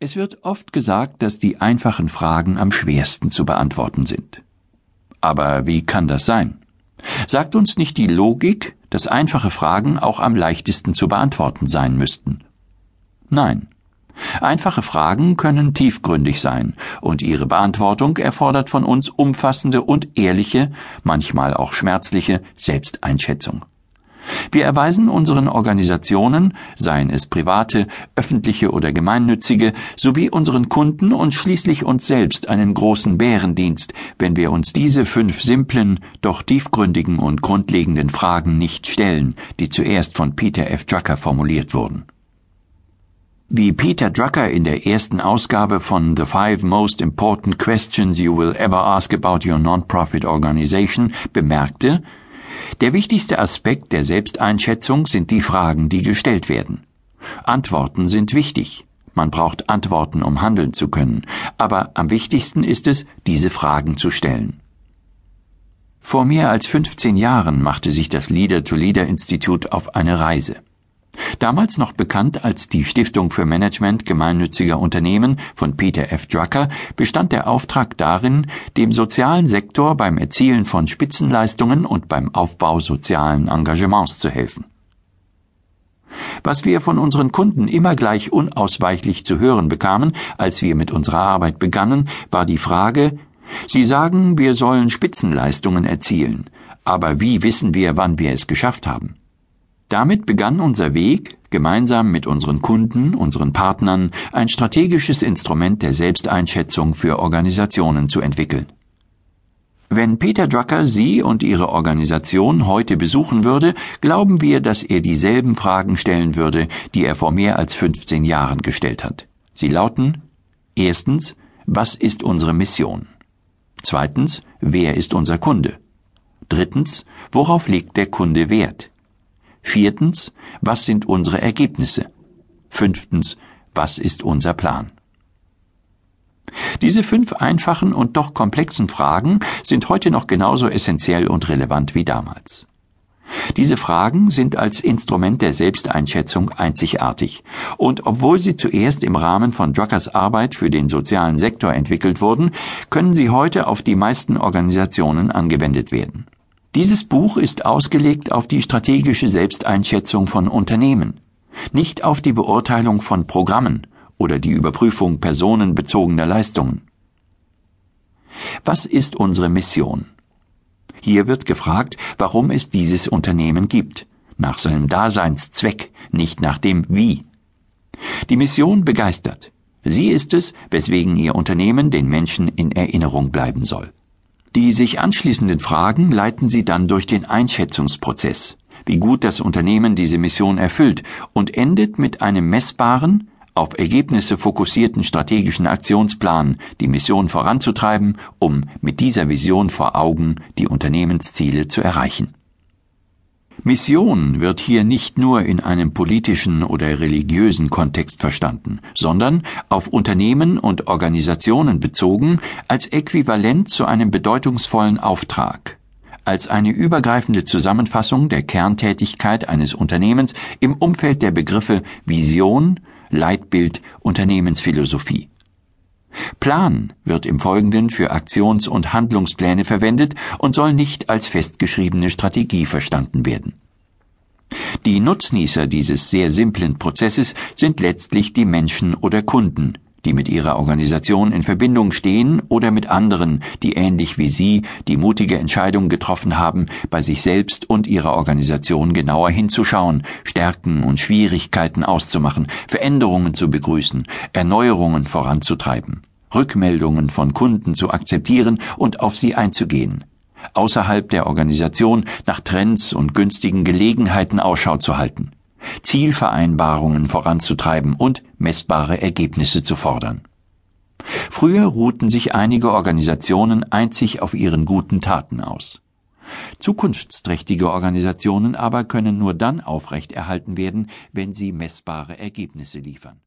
Es wird oft gesagt, dass die einfachen Fragen am schwersten zu beantworten sind. Aber wie kann das sein? Sagt uns nicht die Logik, dass einfache Fragen auch am leichtesten zu beantworten sein müssten? Nein. Einfache Fragen können tiefgründig sein, und ihre Beantwortung erfordert von uns umfassende und ehrliche, manchmal auch schmerzliche Selbsteinschätzung. Wir erweisen unseren Organisationen, seien es private, öffentliche oder gemeinnützige, sowie unseren Kunden und schließlich uns selbst einen großen Bärendienst, wenn wir uns diese fünf simplen, doch tiefgründigen und grundlegenden Fragen nicht stellen, die zuerst von Peter F. Drucker formuliert wurden. Wie Peter Drucker in der ersten Ausgabe von The Five Most Important Questions You Will Ever Ask About Your Non-Profit Organization bemerkte, der wichtigste Aspekt der Selbsteinschätzung sind die Fragen, die gestellt werden. Antworten sind wichtig. Man braucht Antworten, um handeln zu können. Aber am wichtigsten ist es, diese Fragen zu stellen. Vor mehr als 15 Jahren machte sich das Leader-to-Leader-Institut auf eine Reise. Damals noch bekannt als die Stiftung für Management gemeinnütziger Unternehmen von Peter F. Drucker, bestand der Auftrag darin, dem sozialen Sektor beim Erzielen von Spitzenleistungen und beim Aufbau sozialen Engagements zu helfen. Was wir von unseren Kunden immer gleich unausweichlich zu hören bekamen, als wir mit unserer Arbeit begannen, war die Frage, Sie sagen, wir sollen Spitzenleistungen erzielen, aber wie wissen wir, wann wir es geschafft haben? Damit begann unser Weg, gemeinsam mit unseren Kunden, unseren Partnern, ein strategisches Instrument der Selbsteinschätzung für Organisationen zu entwickeln. Wenn Peter Drucker Sie und Ihre Organisation heute besuchen würde, glauben wir, dass er dieselben Fragen stellen würde, die er vor mehr als 15 Jahren gestellt hat. Sie lauten Erstens, was ist unsere Mission? Zweitens, wer ist unser Kunde? Drittens, worauf legt der Kunde Wert? Viertens, was sind unsere Ergebnisse? Fünftens, was ist unser Plan? Diese fünf einfachen und doch komplexen Fragen sind heute noch genauso essentiell und relevant wie damals. Diese Fragen sind als Instrument der Selbsteinschätzung einzigartig, und obwohl sie zuerst im Rahmen von Druckers Arbeit für den sozialen Sektor entwickelt wurden, können sie heute auf die meisten Organisationen angewendet werden. Dieses Buch ist ausgelegt auf die strategische Selbsteinschätzung von Unternehmen, nicht auf die Beurteilung von Programmen oder die Überprüfung personenbezogener Leistungen. Was ist unsere Mission? Hier wird gefragt, warum es dieses Unternehmen gibt, nach seinem Daseinszweck, nicht nach dem Wie. Die Mission begeistert. Sie ist es, weswegen Ihr Unternehmen den Menschen in Erinnerung bleiben soll. Die sich anschließenden Fragen leiten Sie dann durch den Einschätzungsprozess, wie gut das Unternehmen diese Mission erfüllt und endet mit einem messbaren, auf Ergebnisse fokussierten strategischen Aktionsplan, die Mission voranzutreiben, um mit dieser Vision vor Augen die Unternehmensziele zu erreichen. Mission wird hier nicht nur in einem politischen oder religiösen Kontext verstanden, sondern auf Unternehmen und Organisationen bezogen als äquivalent zu einem bedeutungsvollen Auftrag, als eine übergreifende Zusammenfassung der Kerntätigkeit eines Unternehmens im Umfeld der Begriffe Vision, Leitbild, Unternehmensphilosophie. Plan wird im Folgenden für Aktions- und Handlungspläne verwendet und soll nicht als festgeschriebene Strategie verstanden werden. Die Nutznießer dieses sehr simplen Prozesses sind letztlich die Menschen oder Kunden, die mit ihrer Organisation in Verbindung stehen oder mit anderen, die ähnlich wie Sie die mutige Entscheidung getroffen haben, bei sich selbst und ihrer Organisation genauer hinzuschauen, Stärken und Schwierigkeiten auszumachen, Veränderungen zu begrüßen, Erneuerungen voranzutreiben, Rückmeldungen von Kunden zu akzeptieren und auf sie einzugehen außerhalb der Organisation nach Trends und günstigen Gelegenheiten Ausschau zu halten. Zielvereinbarungen voranzutreiben und messbare Ergebnisse zu fordern. Früher ruhten sich einige Organisationen einzig auf ihren guten Taten aus. Zukunftsträchtige Organisationen aber können nur dann aufrechterhalten werden, wenn sie messbare Ergebnisse liefern